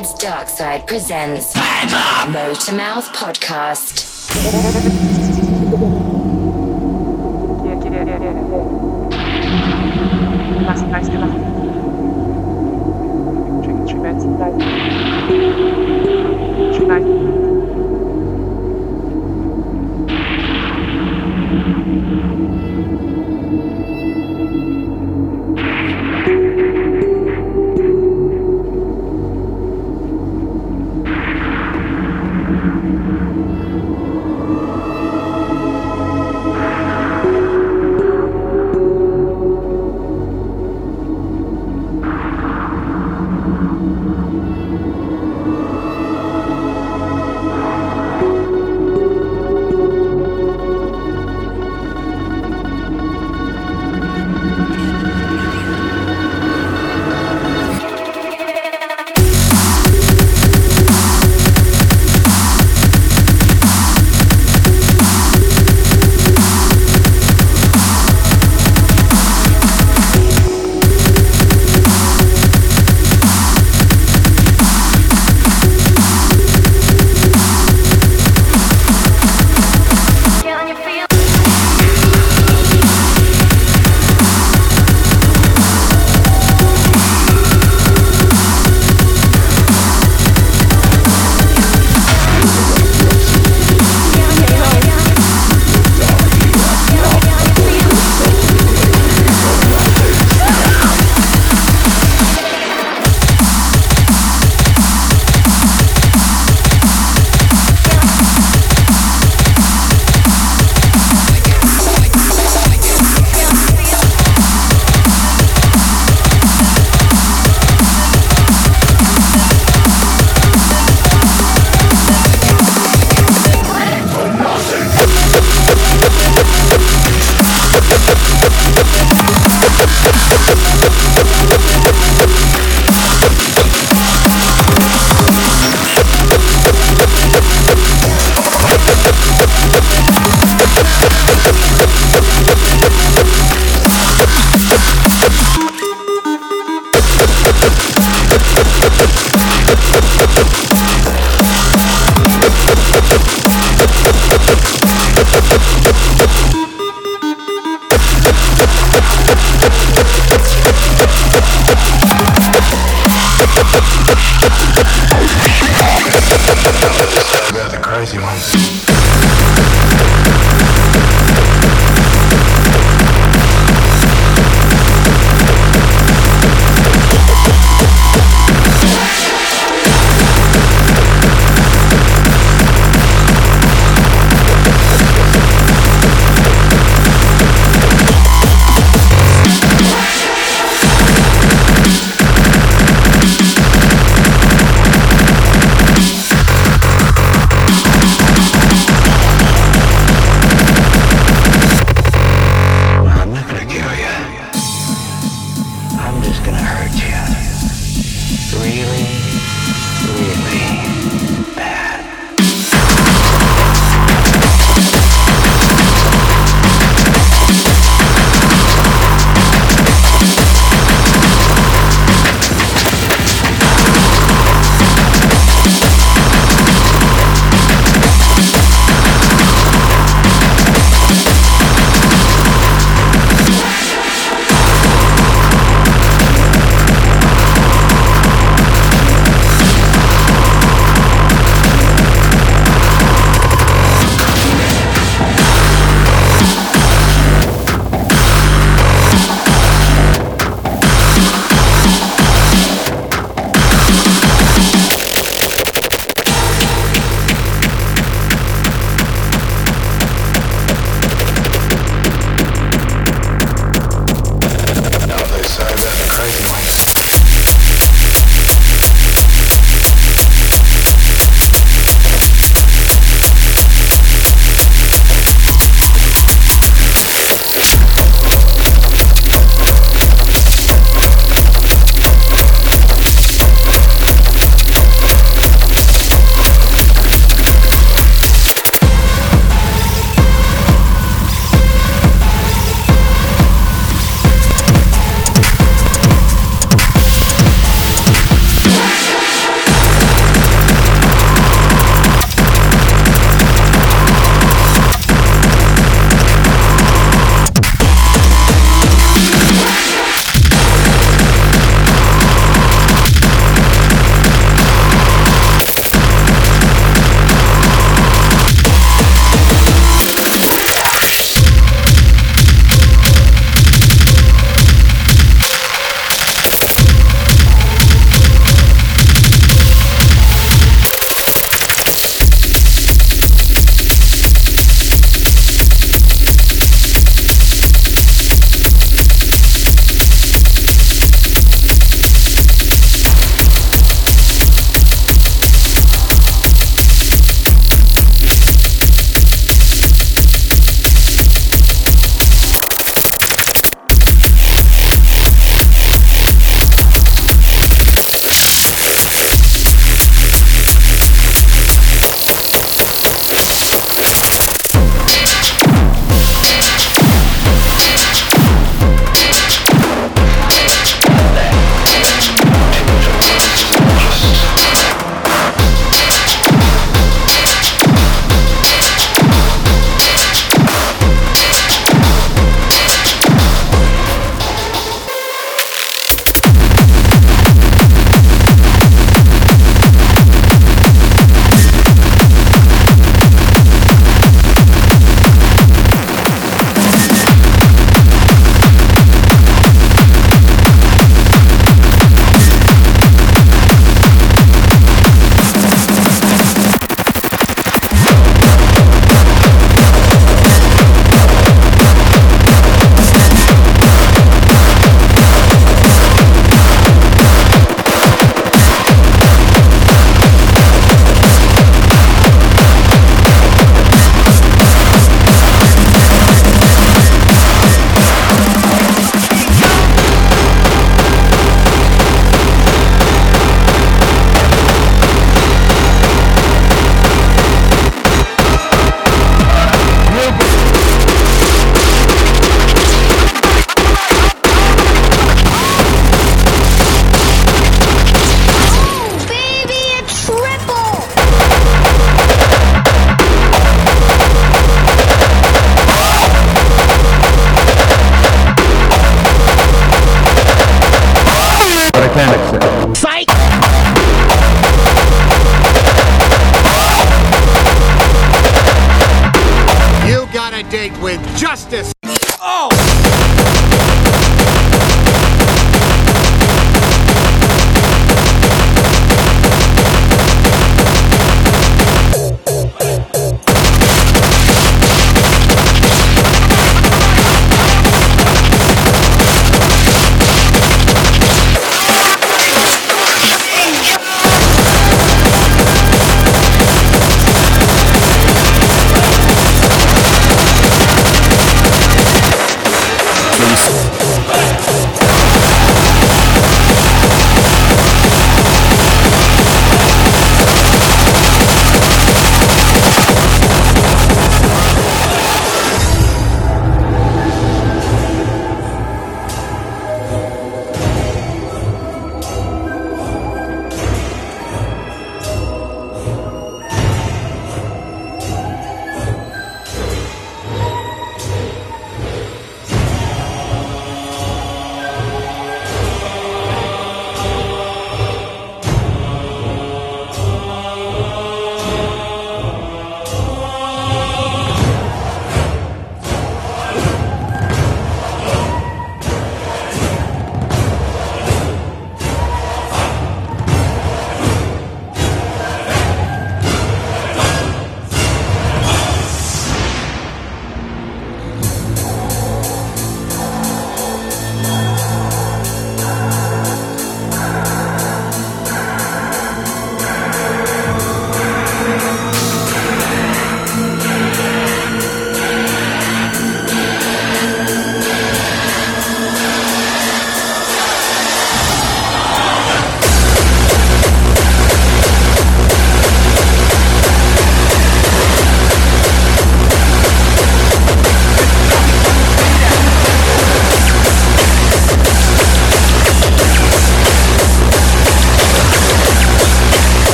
It's Darkside presents Motormouth Podcast. Nice, nice,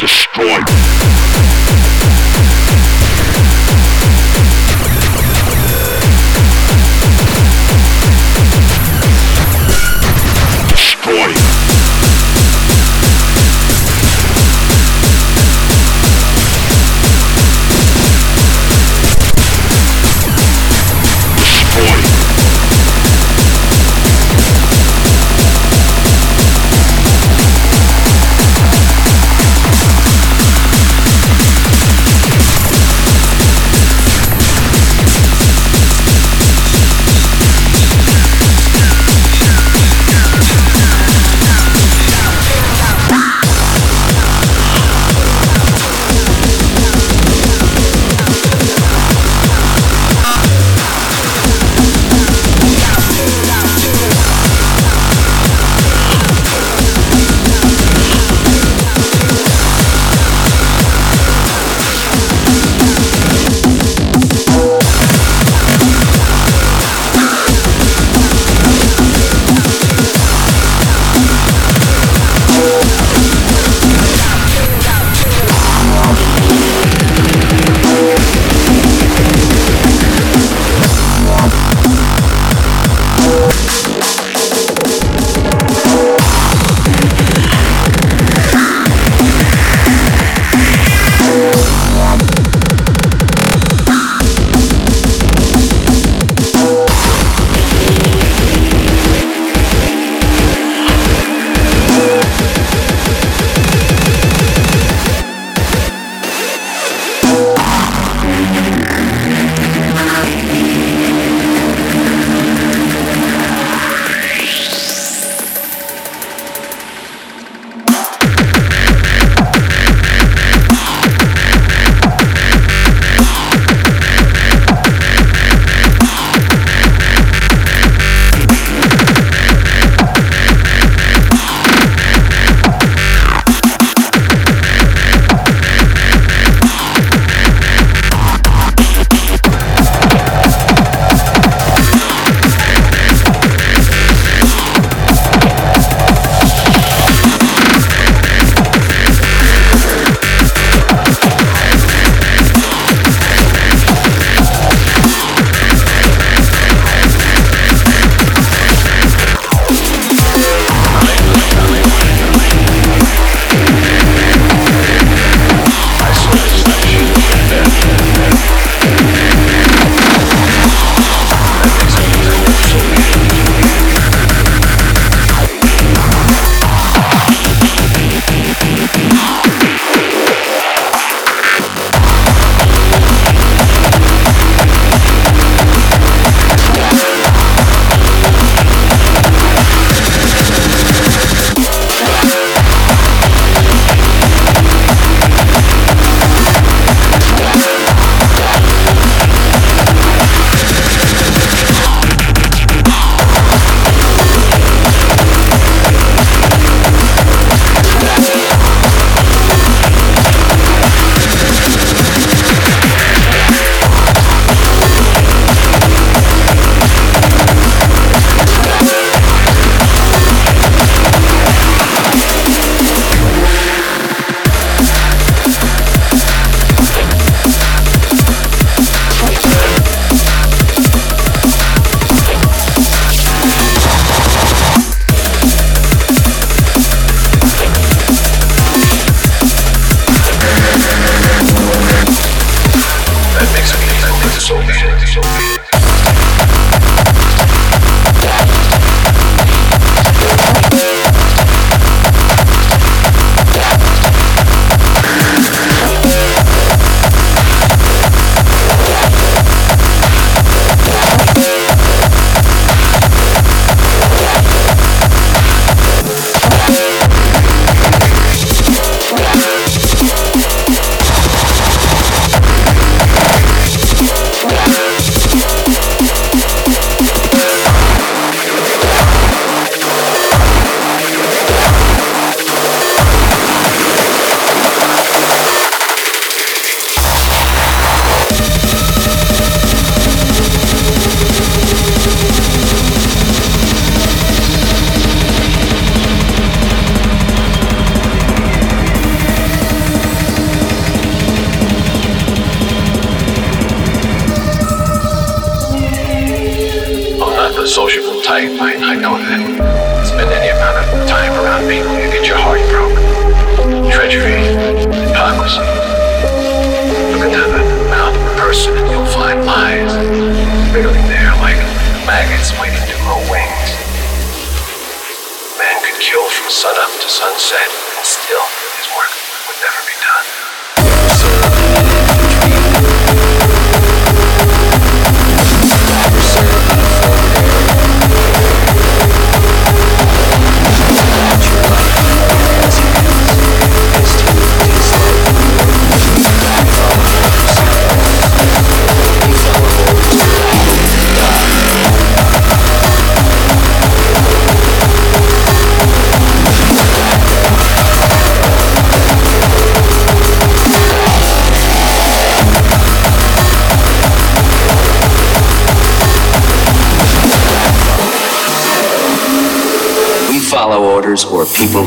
destroyed. Sunset, and still his work would never be done. Or people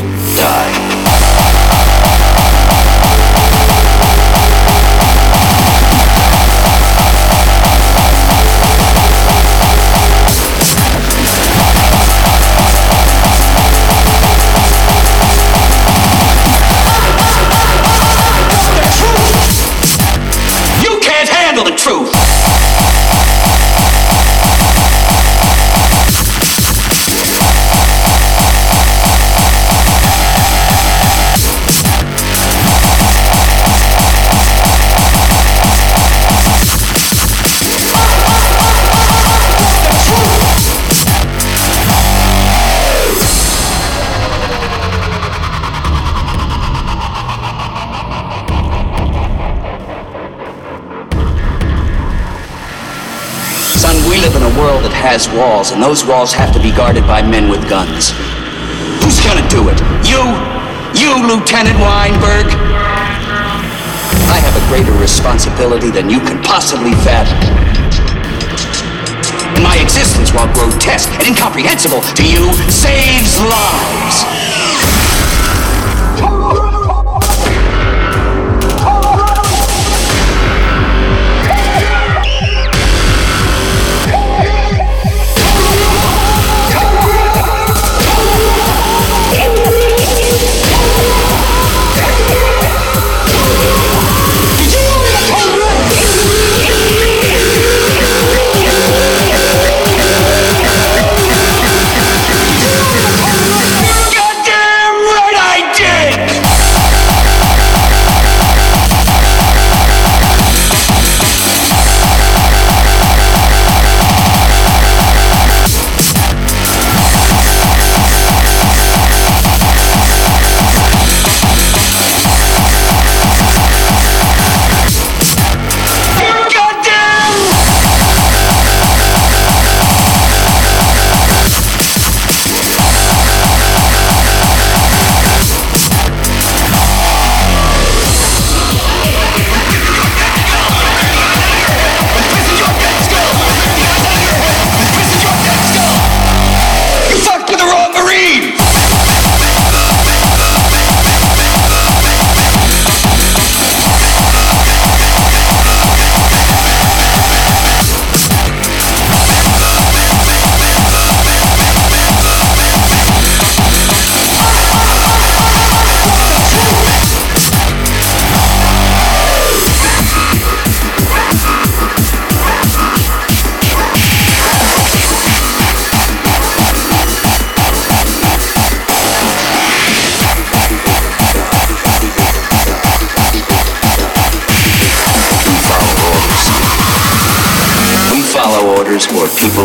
has walls, and those walls have to be guarded by men with guns. Who's gonna do it? You? You, Lieutenant Weinberg? I have a greater responsibility than you can possibly fathom. And my existence, while grotesque and incomprehensible to you, saves lives. People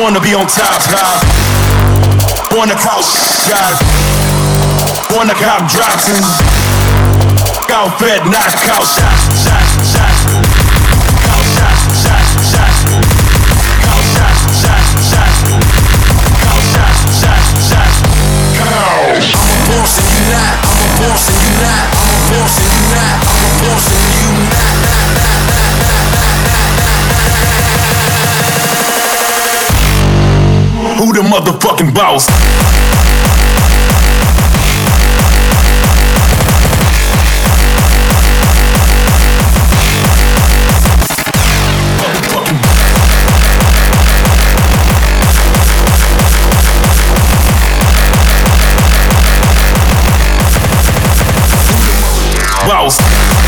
Born to be on top, God. Born to couch, God. Born to cop drops and out fed, not couch shots, shots, shots. Couch shots, shots, shots. Couch shots, shots, shots. Couch shots, shots, shots. Couch. I'm a boss and you not. I'm a boss and you not. Motherfucking boss? Boss.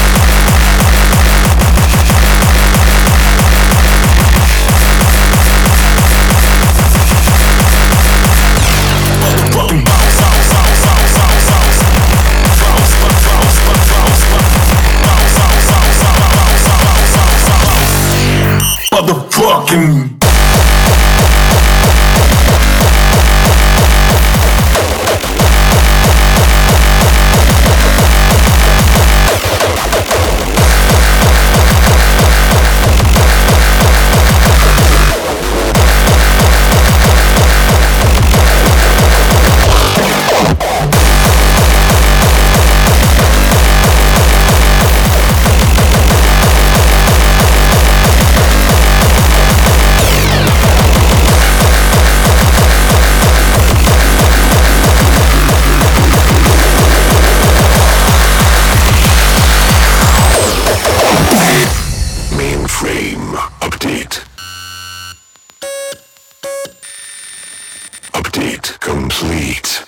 Update complete.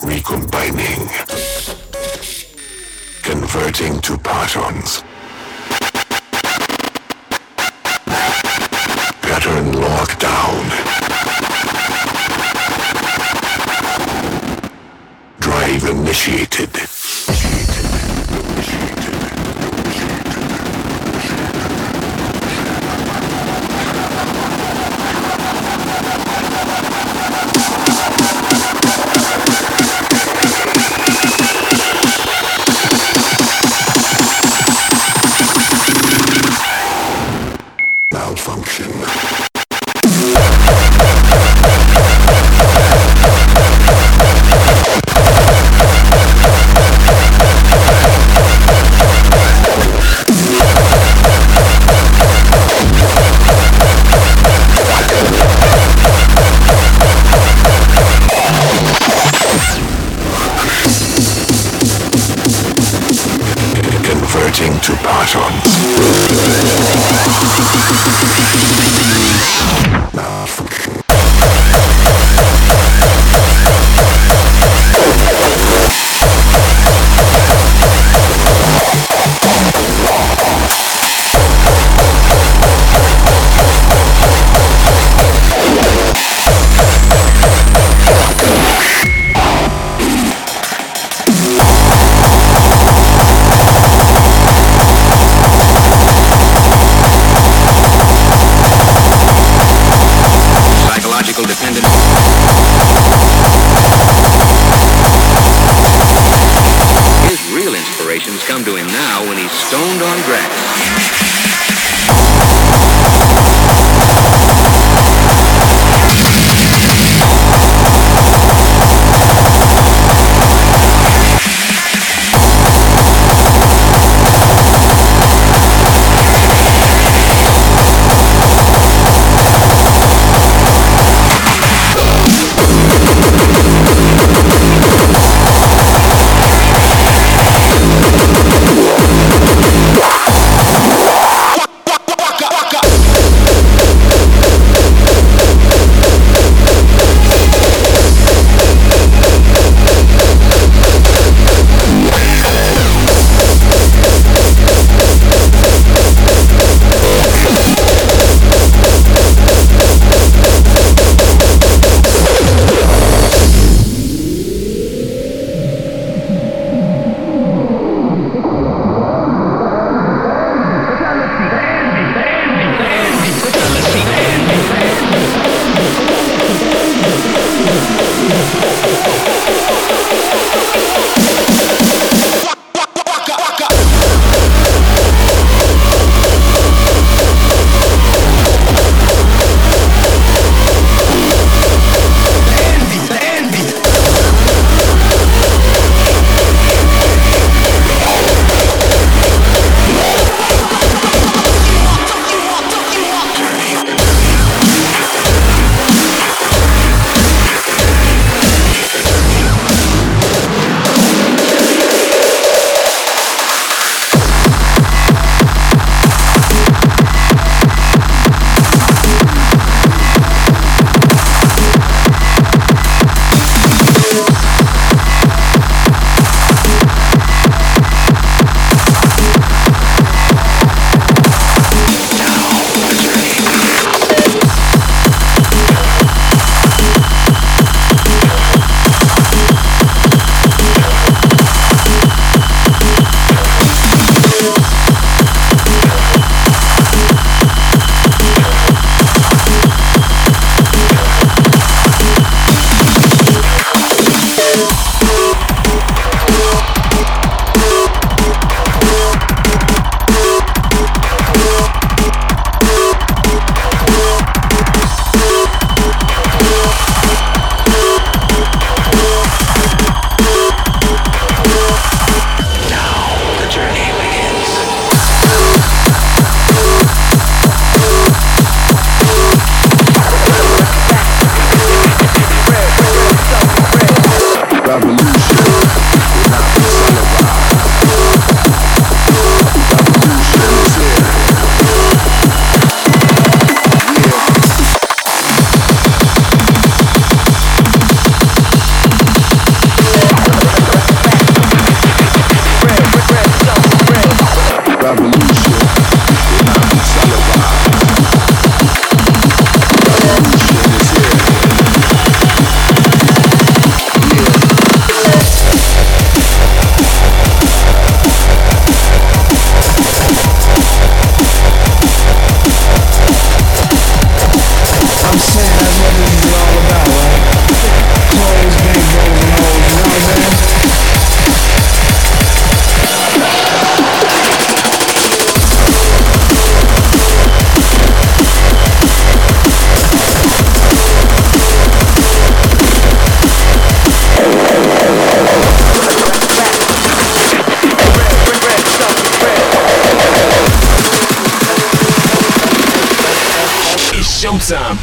Recombining. Converting to patterns. His real inspirations come to him now when he's stoned on grass.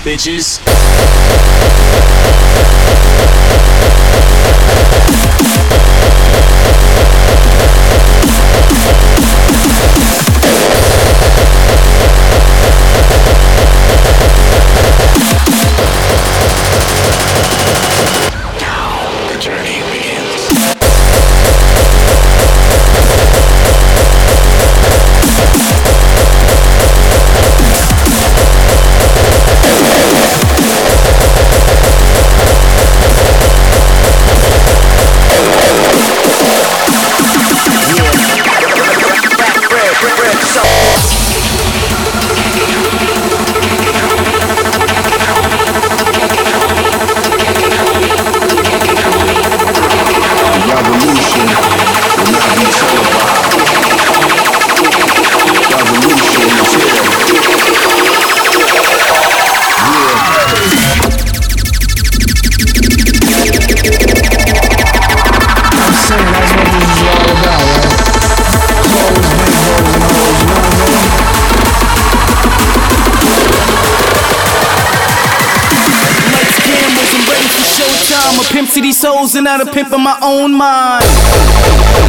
bitches. I'm a pimp to these souls and not a pimp of my own mind.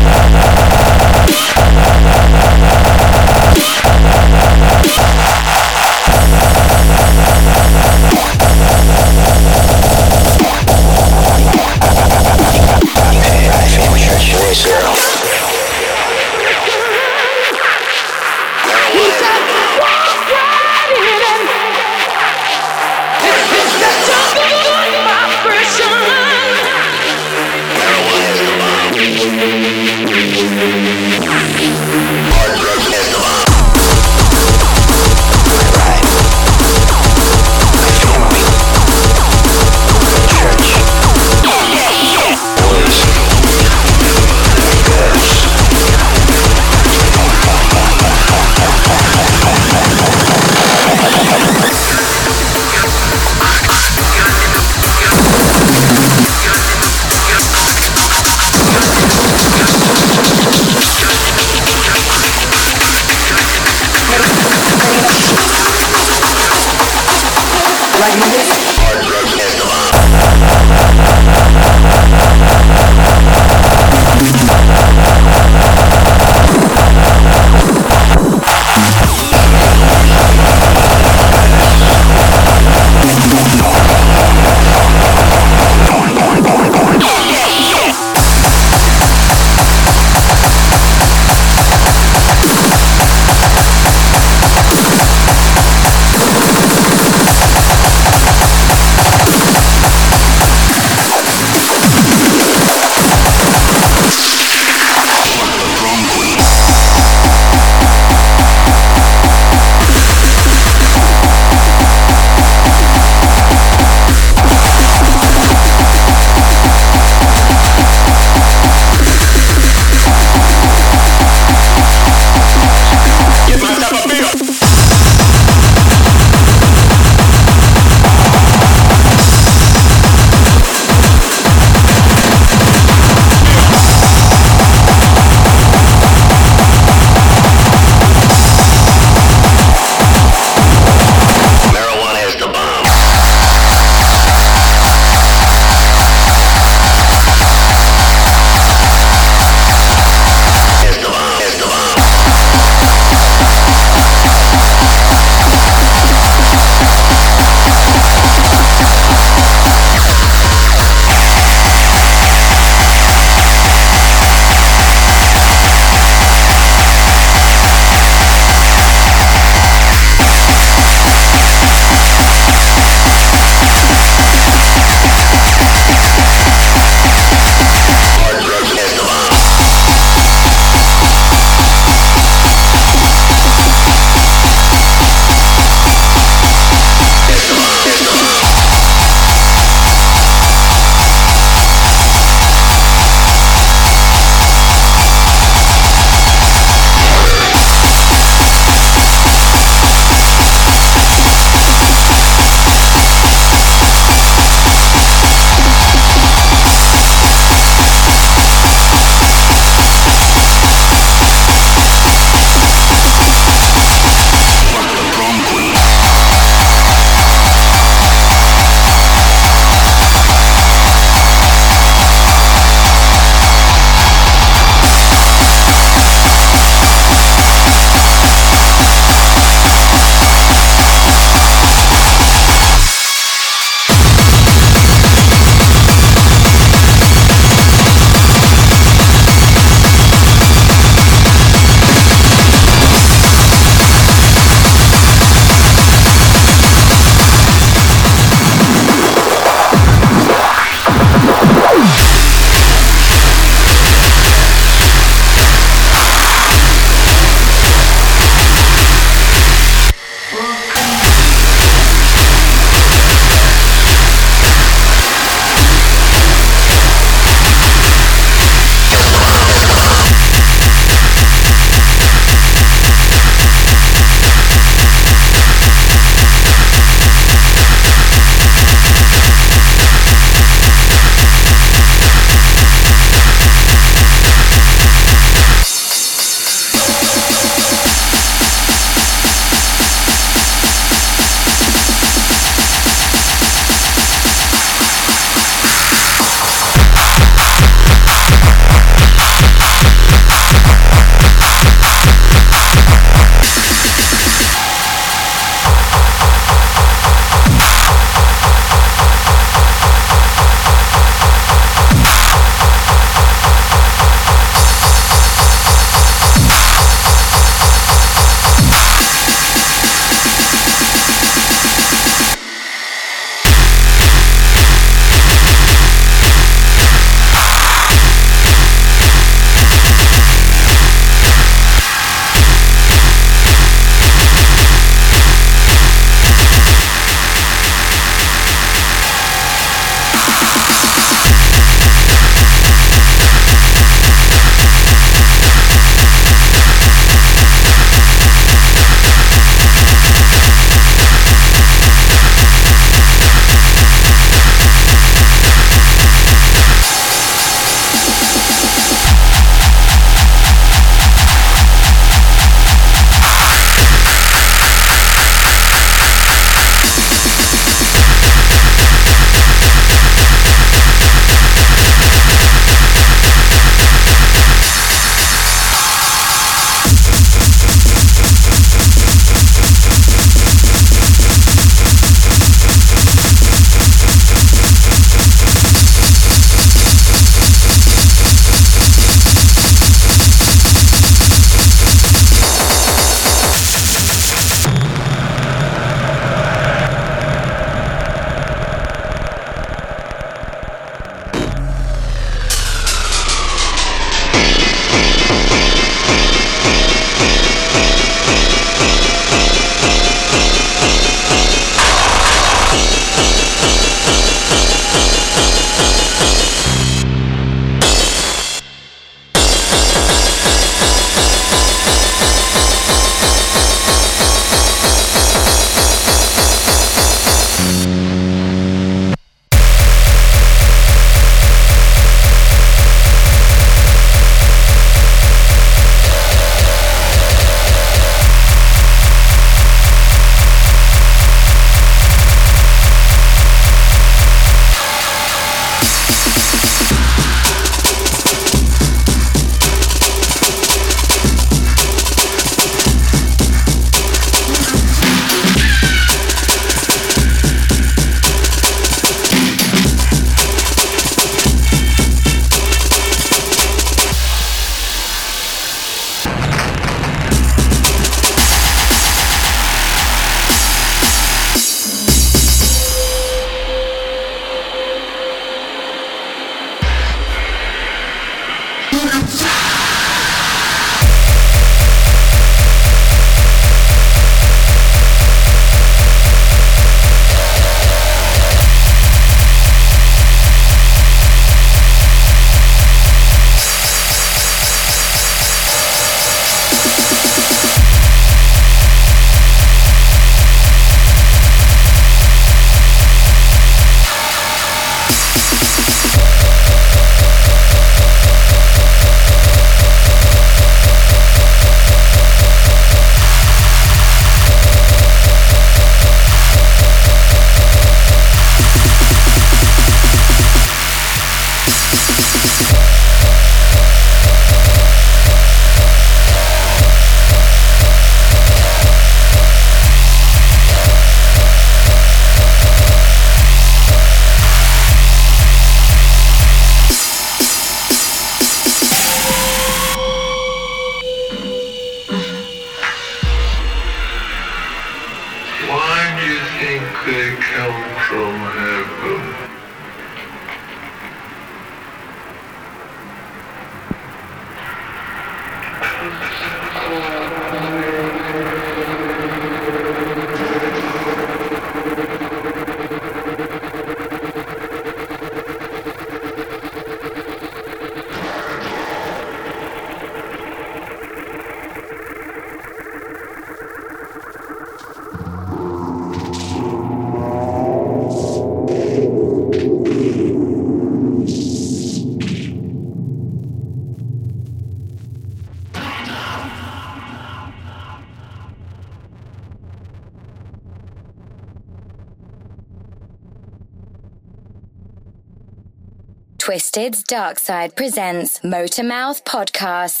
Twisted's Dark Side presents Motormouth Podcast.